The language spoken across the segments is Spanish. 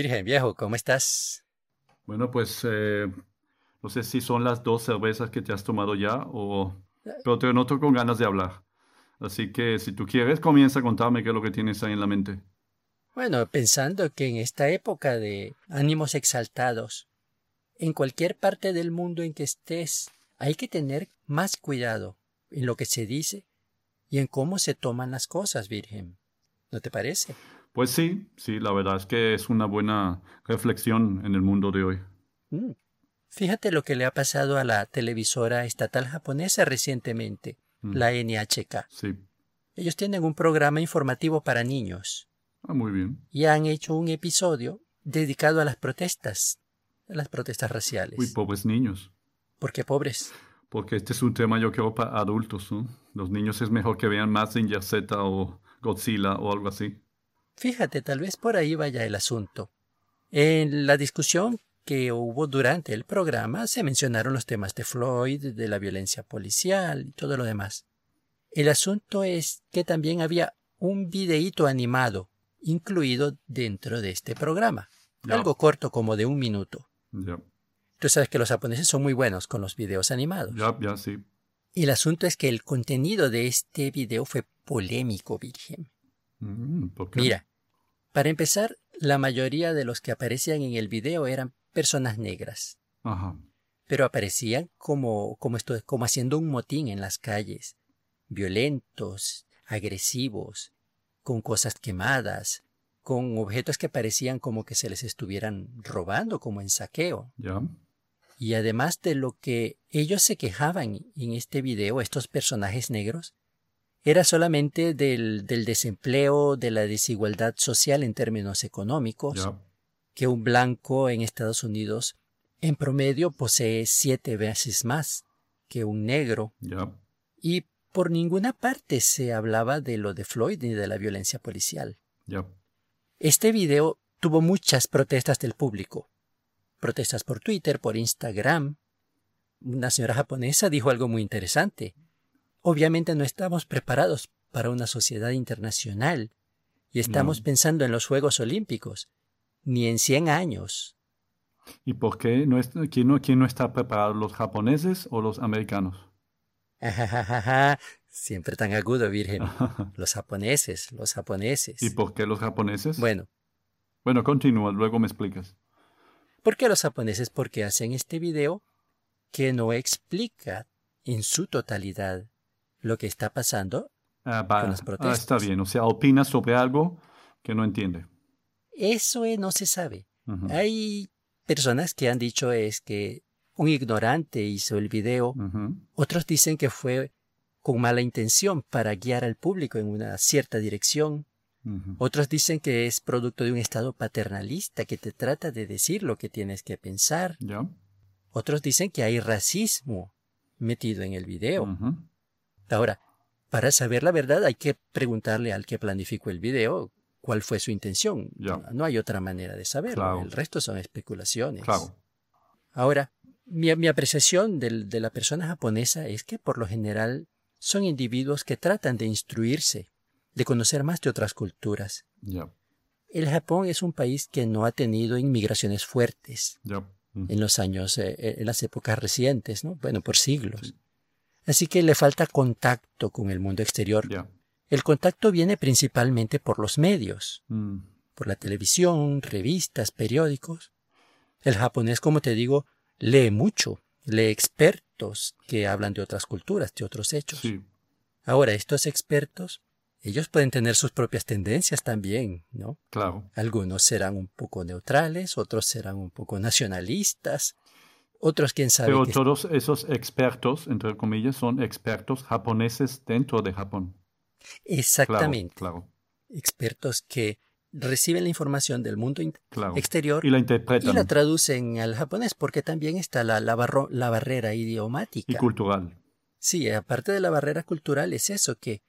Virgen, viejo, ¿cómo estás? Bueno, pues eh, no sé si son las dos cervezas que te has tomado ya o... Pero te noto con ganas de hablar. Así que si tú quieres, comienza a contarme qué es lo que tienes ahí en la mente. Bueno, pensando que en esta época de ánimos exaltados, en cualquier parte del mundo en que estés, hay que tener más cuidado en lo que se dice y en cómo se toman las cosas, Virgen. ¿No te parece? Pues sí, sí, la verdad es que es una buena reflexión en el mundo de hoy. Mm. Fíjate lo que le ha pasado a la televisora estatal japonesa recientemente, Mm. la NHK. Sí. Ellos tienen un programa informativo para niños Ah, muy bien. y han hecho un episodio dedicado a las protestas, a las protestas raciales. Uy, pobres niños. ¿Por qué pobres? Porque este es un tema yo creo para adultos, ¿no? Los niños es mejor que vean Mazinger Z o Godzilla o algo así. Fíjate, tal vez por ahí vaya el asunto. En la discusión que hubo durante el programa se mencionaron los temas de Floyd, de la violencia policial y todo lo demás. El asunto es que también había un videíto animado incluido dentro de este programa. Algo corto como de un minuto. Tú sabes que los japoneses son muy buenos con los videos animados. ya, ya, sí. Y el asunto es que el contenido de este video fue polémico, Virgen. Mm, ¿Por qué? Mira, para empezar, la mayoría de los que aparecían en el video eran personas negras, Ajá. pero aparecían como, como, esto, como haciendo un motín en las calles, violentos, agresivos, con cosas quemadas, con objetos que parecían como que se les estuvieran robando, como en saqueo. Ya. Y además de lo que ellos se quejaban en este video, estos personajes negros, era solamente del, del desempleo, de la desigualdad social en términos económicos, que un blanco en Estados Unidos en promedio posee siete veces más que un negro, y por ninguna parte se hablaba de lo de Floyd ni de la violencia policial. Este video tuvo muchas protestas del público. Protestas por Twitter, por Instagram. Una señora japonesa dijo algo muy interesante. Obviamente no estamos preparados para una sociedad internacional y estamos No. pensando en los Juegos Olímpicos, ni en 100 años. ¿Y por qué? No es, quién, no, ¿Quién no está preparado? ¿Los japoneses o los americanos? Siempre tan agudo, Virgen. Los japoneses, los japoneses. ¿Y por qué los japoneses? Bueno, Bueno, continúa, luego me explicas. ¿por qué los japoneses? Porque hacen este video que no explica en su totalidad lo que está pasando. Ah, va. Con las Ah, protestas. está bien, o sea, opina sobre algo que no entiende. Eso no se sabe. Hay personas que han dicho es que un ignorante hizo el video. Otros dicen que fue con mala intención para guiar al público en una cierta dirección. Otros dicen que es producto de un estado paternalista que te trata de decir lo que tienes que pensar. ¿Ya? Otros dicen que hay racismo metido en el video. Ujú, Ahora, para saber la verdad hay que preguntarle al que planificó el video cuál fue su intención. No hay otra manera de saberlo. Claro. El resto son especulaciones. Claro. Ahora, mi, mi apreciación de la persona japonesa es que por lo general son individuos que tratan de instruirse, de conocer más de otras culturas. El Japón es un país que no ha tenido inmigraciones fuertes en los años, eh, eh, en las épocas recientes, ¿no? Bueno, por siglos. Sí. Así que le falta contacto con el mundo exterior. El contacto viene principalmente por los medios, Mm, por la televisión, revistas, periódicos. El japonés, como te digo, lee mucho, lee expertos que hablan de otras culturas, de otros hechos. Sí. Ahora, estos expertos, ellos pueden tener sus propias tendencias también, ¿no? Claro. Algunos serán un poco neutrales, otros serán un poco nacionalistas, otros quién sabe Pero todos esos expertos, entre comillas, son expertos japoneses dentro de Japón. Exactamente Claro. expertos que reciben la información del mundo claro. exterior Y la y interpretan. la traducen al japonés porque también está la, la, barro- la barrera idiomática. y cultural. Sí, aparte de la barrera cultural es eso, que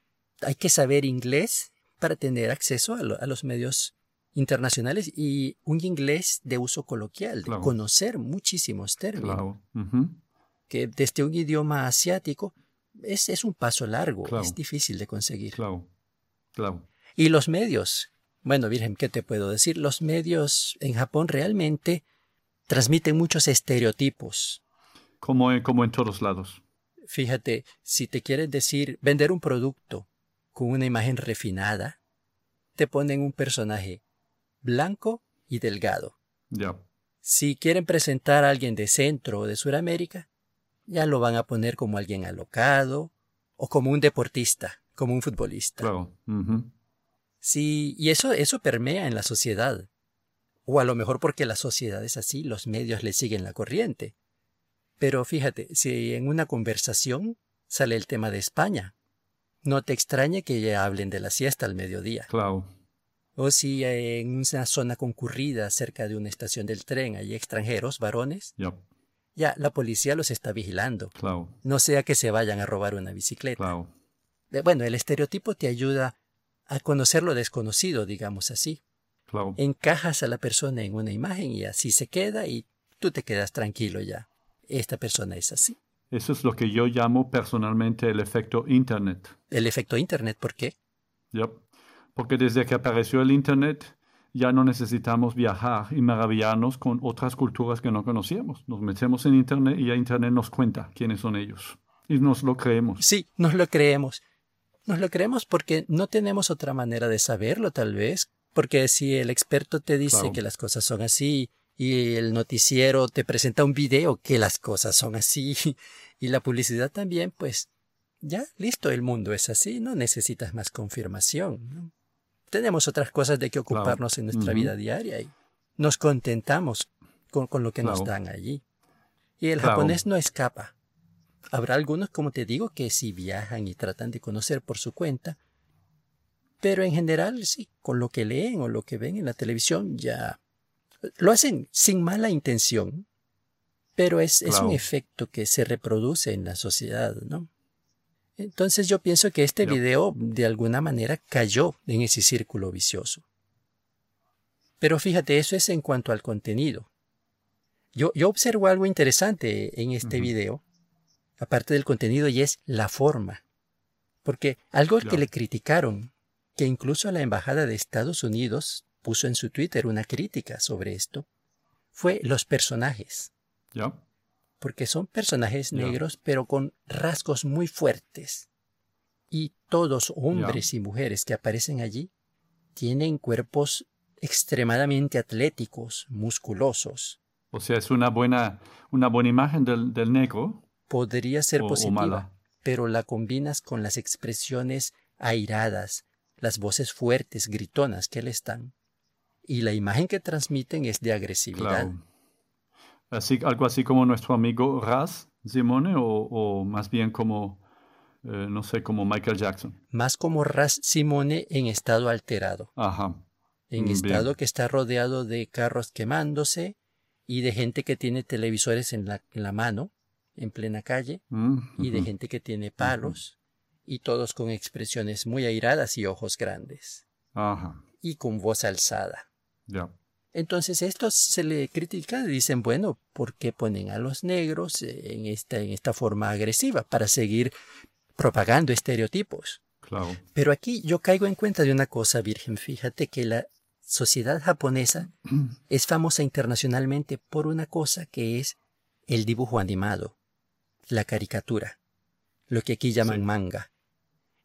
hay que saber inglés para tener acceso a, lo- a los medios internacionales y un inglés de uso coloquial, de conocer muchísimos términos, Claro. Que desde un idioma asiático es, es un paso largo, Claro. es difícil de conseguir. Claro. Claro. Y los medios Bueno, Virgen, ¿qué te puedo decir? Los medios en Japón realmente transmiten muchos estereotipos. Como en, como en todos lados. Fíjate, si te quieres decir vender un producto con una imagen refinada, te ponen un personaje blanco y delgado. Ya. Si quieren presentar a alguien de Centro o de Sudamérica, ya lo van a poner como alguien alocado o como un deportista, como un futbolista. Claro. Sí, y eso, eso permea en la sociedad. O a lo mejor porque la sociedad es así, los medios le siguen la corriente. Pero fíjate, si en una conversación sale el tema de España, no te extrañe que ya hablen de la siesta al mediodía. Claro. O si en una zona concurrida cerca de una estación del tren hay extranjeros, varones, ya la policía los está vigilando. Claro. No sea que se vayan a robar una bicicleta. Claro. Bueno, el estereotipo te ayuda a conocer lo desconocido, digamos así. Claro. Encajas a la persona en una imagen y así se queda y tú te quedas tranquilo ya. Esta persona es así. Eso es lo que yo llamo personalmente el efecto Internet. El efecto Internet, ¿por qué? Yep. Porque desde que apareció el Internet ya no necesitamos viajar y maravillarnos con otras culturas que no conocíamos. Nos metemos en Internet y ya Internet nos cuenta quiénes son ellos. Y nos lo creemos. Sí, nos lo creemos. Nos lo creemos porque no tenemos otra manera de saberlo, tal vez. Porque si el experto te dice que las cosas son así y el noticiero te presenta un video que las cosas son así y la publicidad también, pues ya, listo, el mundo es así, no necesitas más confirmación. Tenemos otras cosas de que ocuparnos en nuestra vida diaria y nos contentamos con, lo que nos dan allí. Y el japonés no escapa. Habrá algunos, como te digo, que sí viajan y tratan de conocer por su cuenta, pero en general sí, con lo que leen o lo que ven en la televisión ya lo hacen sin mala intención, pero es, es un efecto que se reproduce en la sociedad, ¿no? Entonces yo pienso que este video de alguna manera cayó en ese círculo vicioso. Pero fíjate, eso es en cuanto al contenido. Yo, yo observo algo interesante en este video, aparte del contenido, y es la forma. Porque algo que le criticaron, que incluso la Embajada de Estados Unidos puso en su Twitter una crítica sobre esto, fue los personajes. ¿Ya? Porque son personajes negros, pero con rasgos muy fuertes. Y todos, hombres y mujeres que aparecen allí, tienen cuerpos extremadamente atléticos, musculosos. O sea, es una buena, una buena imagen del, del negro. Podría ser positiva, pero la combinas con las expresiones airadas, las voces fuertes, gritonas que le están. Y la imagen que transmiten es de agresividad. Así, algo así como nuestro amigo Raz Simone o, más bien como, eh, no sé, como Michael Jackson. Más como Raz Simone en estado alterado. Ajá. En mm, estado que está rodeado de carros quemándose y de gente que tiene televisores en la, en la mano, en plena calle, mm, y de gente que tiene palos, y todos con expresiones muy airadas y ojos grandes. Ajá. Y con voz alzada. Ya. Entonces esto se le critica, dicen, bueno, ¿por qué ponen a los negros en esta, en esta forma agresiva para seguir propagando estereotipos? Claro. Pero aquí yo caigo en cuenta de una cosa, Virgen, fíjate que la sociedad japonesa es famosa internacionalmente por una cosa que es el dibujo animado, la caricatura, lo que aquí llaman manga.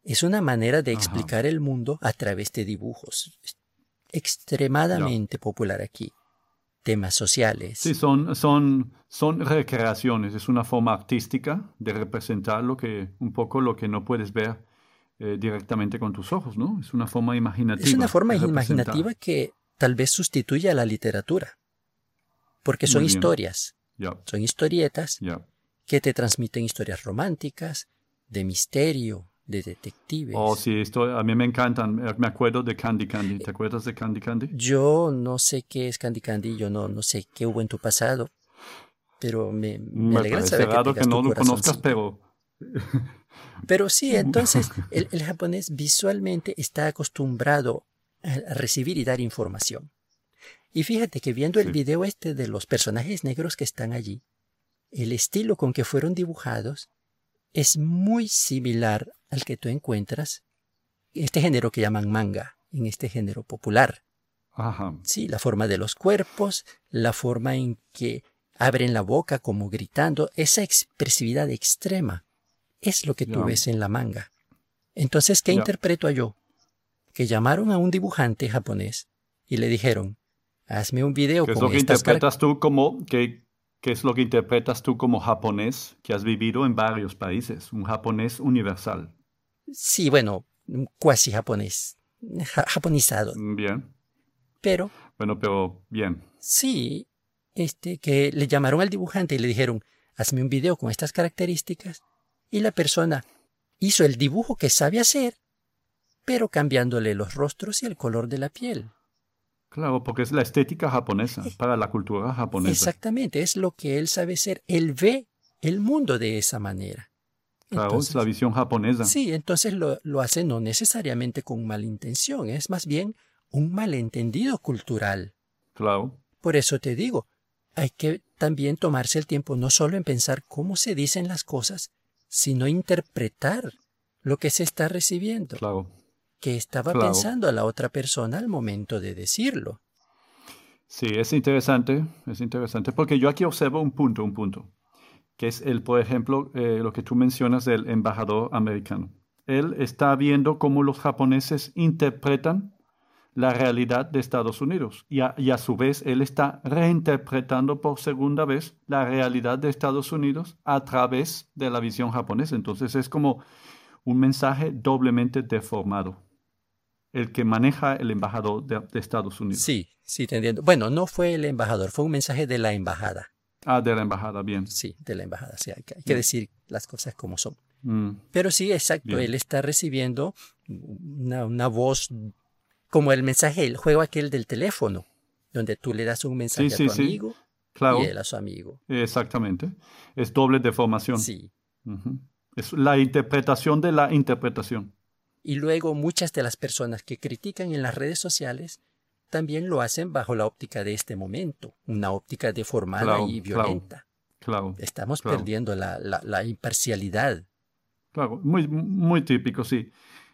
Es una manera de explicar el mundo a través de dibujos extremadamente popular aquí. Temas sociales. Sí, son, son, son recreaciones, es una forma artística de representar lo que, un poco lo que no puedes ver eh, directamente con tus ojos, ¿no? Es una forma imaginativa. Es una forma imaginativa que tal vez sustituye a la literatura, porque son historias, son historietas que te transmiten historias románticas, de misterio, de detectives. Oh, sí, esto, a mí me encantan. Me acuerdo de Candy Candy. ¿Te acuerdas de Candy Candy? Yo no sé qué es Candy Candy, yo no, no sé qué hubo en tu pasado, pero me, me, alegra saber que, que no lo conozcas, pero... Pero sí, entonces el, el, japonés visualmente está acostumbrado a recibir y dar información. Y fíjate que viendo el video este de los personajes negros que están allí, el estilo con que fueron dibujados es muy similar al que tú encuentras, este género que llaman manga en este género popular. Ajá. Sí, la forma de los cuerpos, la forma en que abren la boca como gritando, esa expresividad extrema es lo que tú ves en la manga. Entonces, ¿qué Ya. interpreto yo? Que llamaron a un dibujante japonés y le dijeron, hazme un video ¿Qué es con lo que estas interpretas tú como, qué, qué es lo que interpretas tú como japonés que has vivido en varios países? Un japonés universal. Sí, bueno, cuasi japonés, ja- japonizado. Bien. Pero Bueno, pero bien. sí, este, que le llamaron al dibujante y le dijeron, hazme un video con estas características. Y la persona hizo el dibujo que sabe hacer, pero cambiándole los rostros y el color de la piel. Claro, porque es la estética japonesa, para la cultura japonesa. Exactamente, es lo que él sabe ser. Él ve el mundo de esa manera. Claro, Entonces, es la visión japonesa. Sí, entonces lo, lo hace no necesariamente con mala intención, es más bien un malentendido cultural. Claro, Por eso te digo, hay que también tomarse el tiempo no solo en pensar cómo se dicen las cosas, sino interpretar lo que se está recibiendo, claro. Que estaba Claro. pensando la otra persona al momento de decirlo. Sí, es interesante, es interesante, porque yo aquí observo un punto, un punto, que es el, por ejemplo, eh, lo que tú mencionas del embajador americano. Él está viendo cómo los japoneses interpretan la realidad de Estados Unidos y a, y a su vez él está reinterpretando por segunda vez la realidad de Estados Unidos a través de la visión japonesa. Entonces es como un mensaje doblemente deformado, el que maneja el embajador de, de Estados Unidos. Sí, sí, te entiendo. Bueno, no fue el embajador, fue un mensaje de la embajada. Ah, de la embajada, bien. Sí, de la embajada. Sí, hay que, hay que decir las cosas como son. Mm, Pero sí, exacto, Bien. él está recibiendo una, una voz como el mensaje, el juego aquel del teléfono, donde tú le das un mensaje Sí, a tu sí, sí. amigo claro, y él a su amigo. exactamente. Es doble deformación. Sí. Es la interpretación de la interpretación. Y luego muchas de las personas que critican en las redes sociales también lo hacen bajo la óptica de este momento, una óptica deformada Claro, y violenta. Claro, Estamos claro. perdiendo la, la- la imparcialidad. claro. Muy, muy típico, sí.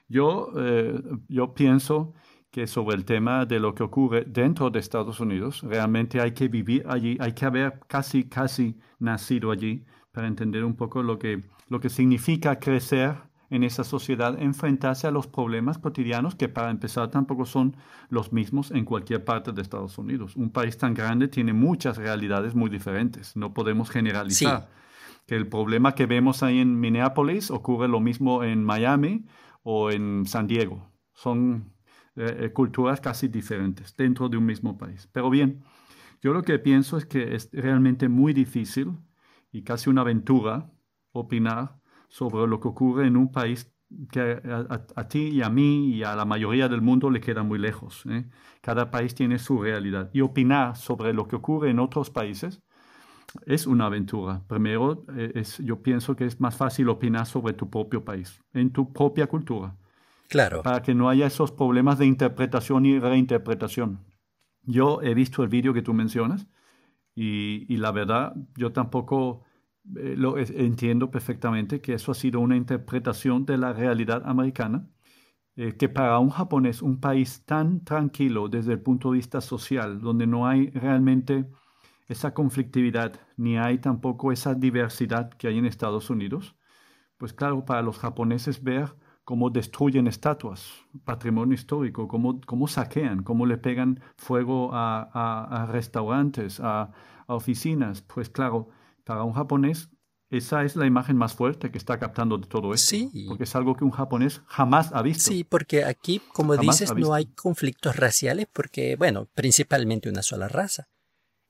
Yo, eh, yo pienso que sobre el tema de lo que ocurre dentro de Estados Unidos, realmente hay que vivir allí, hay que haber casi, casi nacido allí para entender un poco lo que, lo que significa crecer en esa sociedad, enfrentarse a los problemas cotidianos que para empezar tampoco son los mismos en cualquier parte de Estados Unidos. Un país tan grande tiene muchas realidades muy diferentes, no podemos generalizar. Que el problema que vemos ahí en Minneapolis ocurre lo mismo en Miami o en San Diego. Son eh, eh, culturas casi diferentes dentro de un mismo país. Pero bien, yo lo que pienso es que es realmente muy difícil y casi una aventura opinar sobre lo que ocurre en un país que a, a- a ti y a mí y a la mayoría del mundo le queda muy lejos. ¿eh? Cada país tiene su realidad. Y opinar sobre lo que ocurre en otros países es una aventura. Primero, eh, es, yo pienso que es más fácil opinar sobre tu propio país, en tu propia cultura Claro. para que no haya esos problemas de interpretación y reinterpretación. Yo he visto el vídeo que tú mencionas y, y la verdad, yo tampoco eh, lo entiendo perfectamente que eso ha sido una interpretación de la realidad americana, eh, que para un japonés, un país tan tranquilo desde el punto de vista social, donde no hay realmente esa conflictividad, ni hay tampoco esa diversidad que hay en Estados Unidos, pues claro, para los japoneses ver cómo destruyen estatuas, patrimonio histórico, cómo, cómo saquean, cómo le pegan fuego a, a- a restaurantes, a, a oficinas, pues claro, para un japonés esa es la imagen más fuerte que está captando de todo esto, Sí. porque es algo que un japonés jamás ha visto. Sí, porque aquí, como Jamás dices, no hay conflictos raciales porque, bueno, principalmente una sola raza.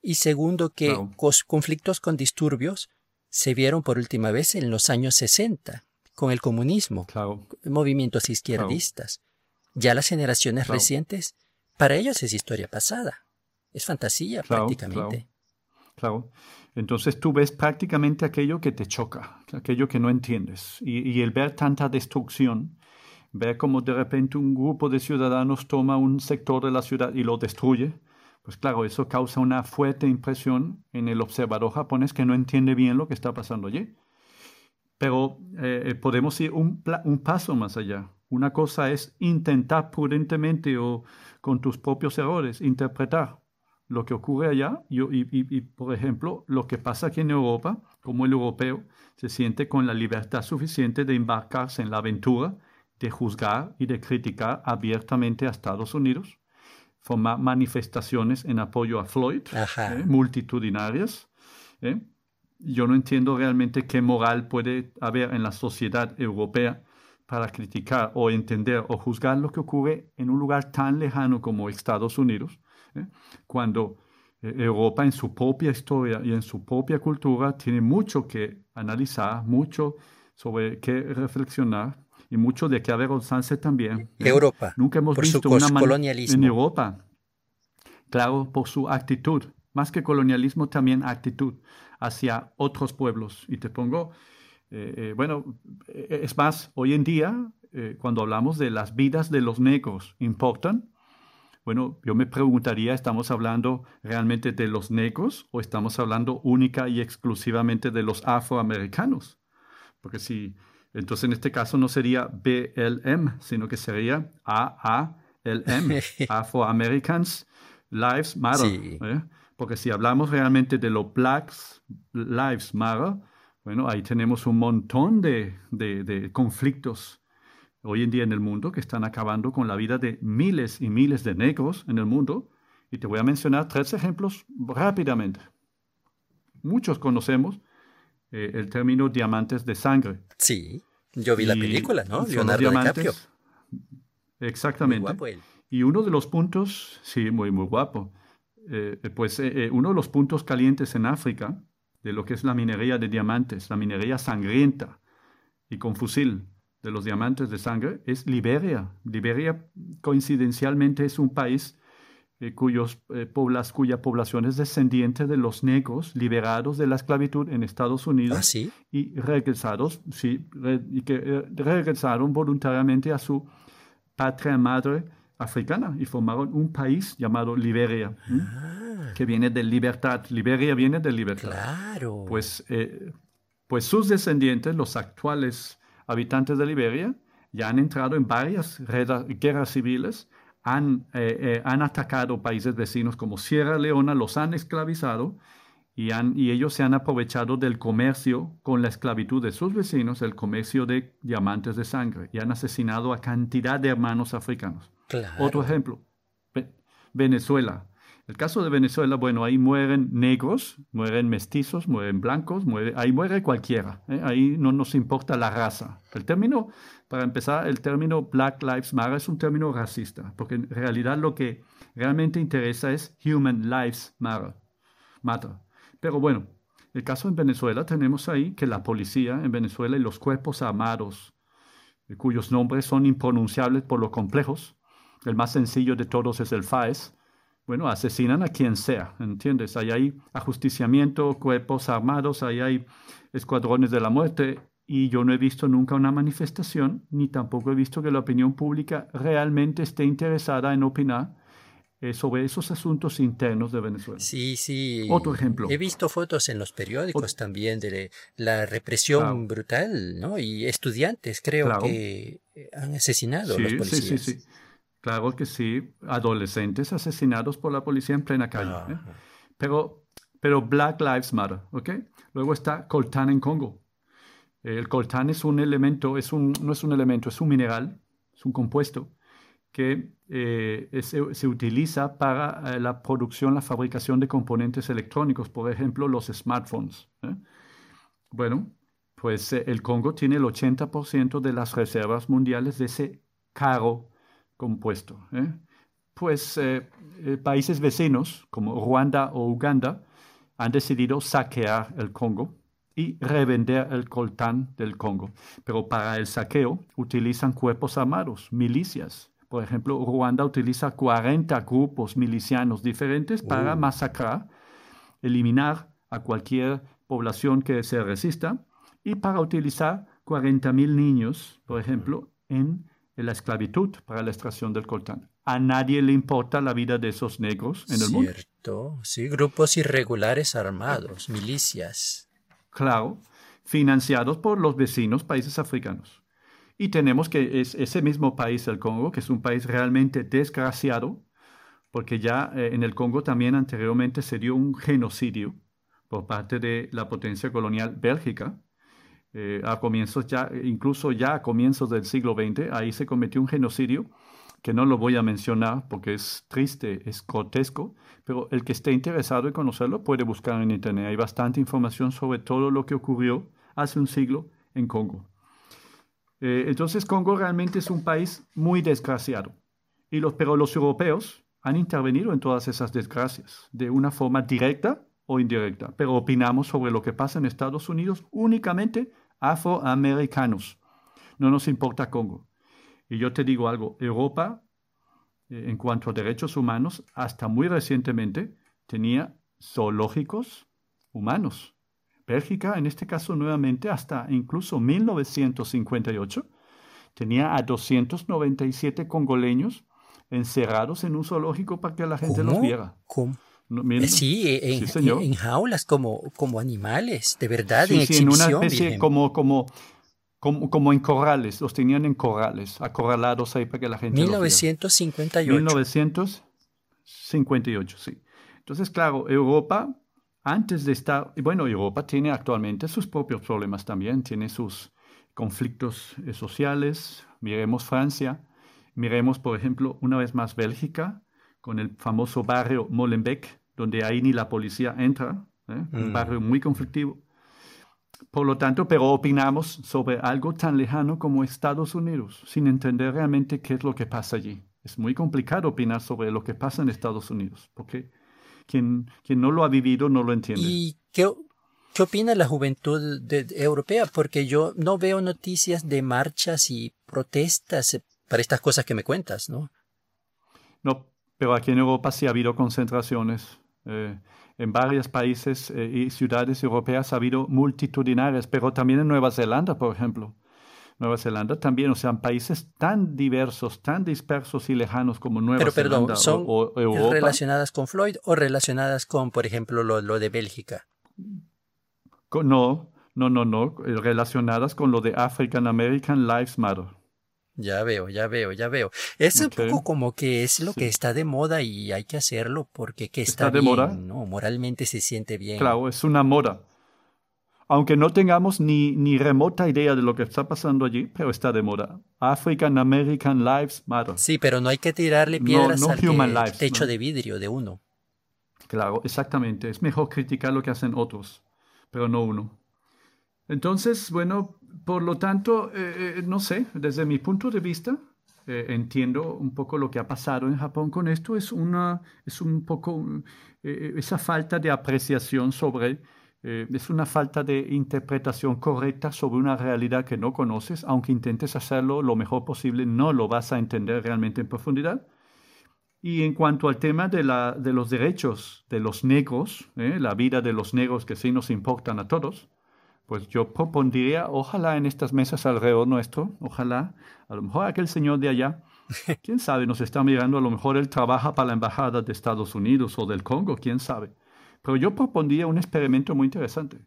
Y segundo, que cos- conflictos con disturbios se vieron por última vez en los años 60, con el comunismo, Claro, movimientos izquierdistas. Ya las generaciones Claro. recientes, para ellos es historia pasada. Es fantasía prácticamente. Entonces tú ves prácticamente aquello que te choca, aquello que no entiendes. Y, el ver tanta destrucción, ver cómo de repente un grupo de ciudadanos toma un sector de la ciudad y lo destruye, pues claro, eso causa una fuerte impresión en el observador japonés que no entiende bien lo que está pasando allí. Pero eh, eh, podemos ir un paso más allá. Una cosa es intentar prudentemente o con tus propios errores interpretar lo que ocurre allá y, y, por ejemplo, lo que pasa aquí en Europa, como el europeo se siente con la libertad suficiente de embarcarse en la aventura, de juzgar y de criticar abiertamente a Estados Unidos, formar manifestaciones en apoyo a Floyd, ¿eh? multitudinarias. ¿eh? Yo no entiendo realmente qué moral puede haber en la sociedad europea para criticar o entender o juzgar lo que ocurre en un lugar tan lejano como Estados Unidos, ¿eh? cuando eh, Europa en su propia historia y en su propia cultura tiene mucho que analizar, mucho sobre qué reflexionar y mucho de qué avergonzarse también. ¿eh? Europa. Nunca hemos por visto su una colonialismo. en Europa. Claro, por su actitud, más que colonialismo, también actitud hacia otros pueblos. Y te pongo eh, eh, bueno, eh, es más, hoy en día, cuando hablamos de las vidas de los negros, ¿importan? Bueno, yo me preguntaría, ¿estamos hablando realmente de los negros o estamos hablando única y exclusivamente de los afroamericanos? Porque si, entonces en este caso no sería BLM, sino que sería AALM, Afro Americans Lives Matter. Porque si hablamos realmente de los Blacks Lives Matter, bueno, ahí tenemos un montón de, conflictos hoy en día en el mundo que están acabando con la vida de miles y miles de negros en el mundo. Y te voy a mencionar tres ejemplos rápidamente. Muchos conocemos eh, el término diamantes de sangre. Sí, yo vi la película, ¿no? Leonardo DiCaprio. Exactamente. Muy guapo él. Y uno de los puntos, sí, muy, muy guapo. Eh, pues eh, uno de los puntos calientes en África de lo que es la minería de diamantes, la minería sangrienta y con fusil de los diamantes de sangre, es Liberia. Liberia coincidencialmente es un país eh, cuyos, eh, cuya población es descendiente de los negros liberados de la esclavitud en Estados Unidos ¿Ah, y regresados, sí, y que eh, regresaron voluntariamente a su patria madre africana y formaron un país llamado Liberia que viene de libertad. Liberia viene de libertad. Claro. Pues, pues sus descendientes, los actuales habitantes de Liberia, ya han entrado en varias guerras civiles, han, eh, eh, han atacado países vecinos como Sierra Leona, los han esclavizado y, han, y ellos se han aprovechado del comercio con la esclavitud de sus vecinos, el comercio de diamantes de sangre, y han asesinado a cantidad de hermanos africanos. Otro ejemplo, Venezuela. El caso de Venezuela, bueno, ahí mueren negros, mueren mestizos, mueren blancos, ahí muere cualquiera. ¿eh? Ahí no nos importa la raza. El término, para empezar, el término Black Lives Matter es un término racista, porque en realidad lo que realmente interesa es Human Lives Matter. matter. Pero bueno, el caso en Venezuela tenemos ahí que la policía en Venezuela y los cuerpos armados, eh, cuyos nombres son impronunciables por lo complejos, el más sencillo de todos es el FAES, bueno, asesinan a quien sea, ¿entiendes? Ahí hay ajusticiamiento, cuerpos armados, ahí hay escuadrones de la muerte y yo no he visto nunca una manifestación, ni tampoco he visto que la opinión pública realmente esté interesada en opinar eh, sobre esos asuntos internos de Venezuela. Sí, sí. Otro ejemplo. He visto fotos en los periódicos también de la represión brutal, ¿no? Y estudiantes creo que han asesinado a los policías. Sí, sí, sí. Claro que sí, adolescentes asesinados por la policía en plena calle. ¿eh? Pero, pero Black Lives Matter, ¿ok? Luego está coltán en Congo. El coltán es un elemento, es un, no es un elemento, es un mineral, es un compuesto que eh, se, utiliza para eh, la producción, la fabricación de componentes electrónicos, por ejemplo, los smartphones. Bueno, pues el Congo tiene el 80% de las reservas mundiales de ese caro compuesto. ¿eh? Pues eh, eh, países vecinos como Ruanda o Uganda han decidido saquear el Congo y revender el coltán del Congo. Pero para el saqueo utilizan cuerpos armados, milicias. Por ejemplo, Ruanda utiliza 40 grupos milicianos diferentes para oh. masacrar, eliminar a cualquier población que se resista y para utilizar 40.000 niños, por ejemplo, en la esclavitud para la extracción del coltán. A nadie le importa la vida de esos negros en el mundo. Cierto, sí, grupos irregulares armados, milicias. Claro, financiados por los vecinos países africanos. Y tenemos que es ese mismo país, el Congo, que es un país realmente desgraciado, porque ya eh, en el Congo también anteriormente se dio un genocidio por parte de la potencia colonial Bélgica. Eh, a comienzos ya, incluso ya a comienzos del siglo XX, ahí se cometió un genocidio que no lo voy a mencionar porque es triste, es grotesco, pero el que esté interesado en conocerlo puede buscar en Internet. Hay bastante información sobre todo lo que ocurrió hace un siglo en Congo. Eh, entonces Congo realmente es un país muy desgraciado. Y los, pero los europeos han intervenido en todas esas desgracias de una forma directa o indirecta. Pero opinamos sobre lo que pasa en Estados Unidos únicamente afroamericanos. No nos importa Congo. Y yo te digo algo, Europa, eh, en cuanto a derechos humanos, hasta muy recientemente tenía zoológicos humanos. Bélgica, en este caso nuevamente, hasta incluso 1958, tenía a 297 congoleños encerrados en un zoológico para que la gente los viera. ¿Cómo? Eh, sí, en, jaulas como, como animales, de verdad, en en una especie como, como, como, como, en corrales, los tenían en corrales, acorralados ahí para que la gente 1958. 1958, sí. Entonces, claro, Europa antes de estar, bueno, Europa tiene actualmente sus propios problemas también, tiene sus conflictos eh, sociales, miremos Francia, miremos, por ejemplo, una vez más Bélgica, con el famoso barrio Molenbeek, donde ahí ni la policía entra, ¿eh? un mm. barrio muy conflictivo. Por lo tanto, pero opinamos sobre algo tan lejano como Estados Unidos, sin entender realmente qué es lo que pasa allí. Es muy complicado opinar sobre lo que pasa en Estados Unidos, porque quien, no lo ha vivido no lo entiende. ¿Y qué, qué opina la juventud europea? Porque yo no veo noticias de marchas y protestas eh, para estas cosas que me cuentas, ¿no? No, pero aquí en Europa sí ha habido concentraciones. Eh, en varios países eh, y ciudades europeas ha habido multitudinarias, pero también en Nueva Zelanda, por ejemplo. Nueva Zelanda también, o sea, países tan diversos, tan dispersos y lejanos como Nueva Pero, Zelanda ¿son o, relacionadas con Floyd o relacionadas con, por ejemplo, lo, lo de Bélgica? No, no, no, no, eh, relacionadas con lo de African American Lives Matter. Ya veo, ya veo, ya veo. Es un poco como que es lo que está de moda y hay que hacerlo porque que está, de moda? ¿no? Moralmente se siente bien. Claro, es una moda aunque no tengamos ni, ni remota idea de lo que está pasando allí, pero está de moda. African American Lives Matter. Sí, pero no hay que tirarle piedras al techo de vidrio de uno. Claro, exactamente. Es mejor criticar lo que hacen otros, pero no uno. Entonces, bueno, por lo tanto, eh, eh, no sé, desde mi punto de vista, eh, entiendo un poco lo que ha pasado en Japón con esto. Es, una, es un poco esa falta de apreciación sobre es una falta de interpretación correcta sobre una realidad que no conoces, aunque intentes hacerlo lo mejor posible, no lo vas a entender realmente en profundidad. Y en cuanto al tema de, la, de los derechos de los negros, la vida de los negros que sí nos importan a todos, pues yo propondría, ojalá en estas mesas alrededor nuestro, ojalá, a lo mejor aquel señor de allá, quién sabe, nos está mirando, a lo mejor él trabaja para la Embajada de Estados Unidos o del Congo, quién sabe pero yo propondría un experimento muy interesante.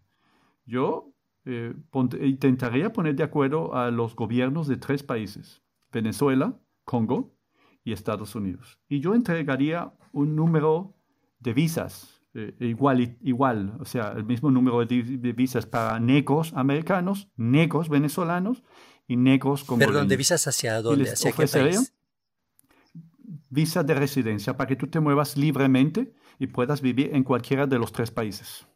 Yo eh, intentaría poner de acuerdo a los gobiernos de tres países, Venezuela, Congo y Estados Unidos. Y yo entregaría un número de visas eh, igual, igual, o sea, el mismo número de, visas para negros americanos, negros venezolanos y negros congoleños. Perdón, ¿de visas hacia dónde? ¿Hacia qué país? Visa de residencia para que tú te muevas libremente y puedas vivir en cualquiera de los tres países.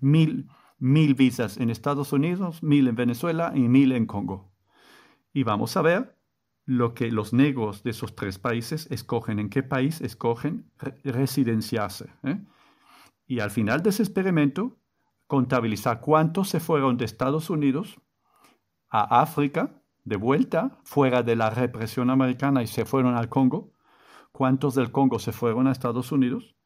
Mil, mil visas en Estados Unidos, mil en Venezuela y mil en Congo. Y vamos a ver lo que los negros de esos tres países escogen, en qué país escogen residenciarse. ¿eh? Y al final de ese experimento, contabilizar cuántos se fueron de Estados Unidos a África, de vuelta, fuera de la represión americana y se fueron al Congo, cuántos del Congo se fueron a Estados Unidos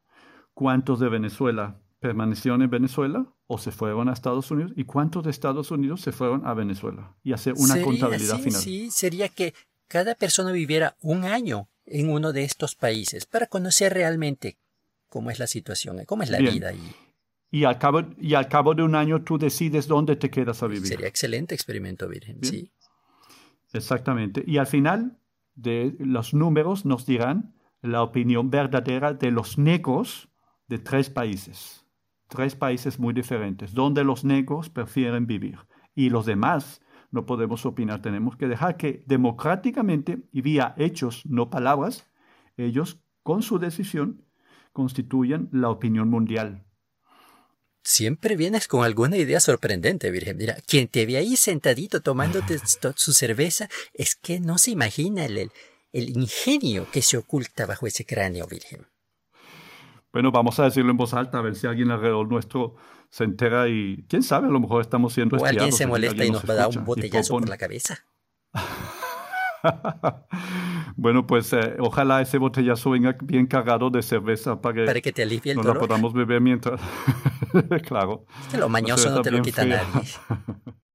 cuántos de Venezuela permanecieron en Venezuela o se fueron a Estados Unidos y cuántos de Estados Unidos se fueron a Venezuela y hacer una contabilidad final. Sí, sería que cada persona viviera un año en uno de estos países para conocer realmente cómo es la situación, cómo es la vida allí. Y al, cabo, y al cabo de un año tú decides dónde te quedas a vivir. Sería excelente experimento, Virgen, sí. Exactamente. Y al final de los números nos dirán la opinión verdadera de los negros de tres países. Tres países muy diferentes, donde los negros prefieren vivir. Y los demás no podemos opinar. Tenemos que dejar que democráticamente y vía hechos, no palabras, ellos con su decisión constituyan la opinión mundial. Siempre vienes con alguna idea sorprendente, Virgen. Mira, quien te ve ahí sentadito tomándote su cerveza es que no se imagina el, el ingenio que se oculta bajo ese cráneo, Virgen. Bueno, vamos a decirlo en voz alta, a ver si alguien alrededor nuestro se entera y quién sabe, a lo mejor estamos siendo O alguien se molesta y nos va a dar un botellazo por la cabeza. bueno, pues eh, ojalá ese botellazo venga bien cargado de cerveza para que, para que te alivie el no dolor. la podamos beber mientras. claro. Es que lo mañoso no te lo quita nadie.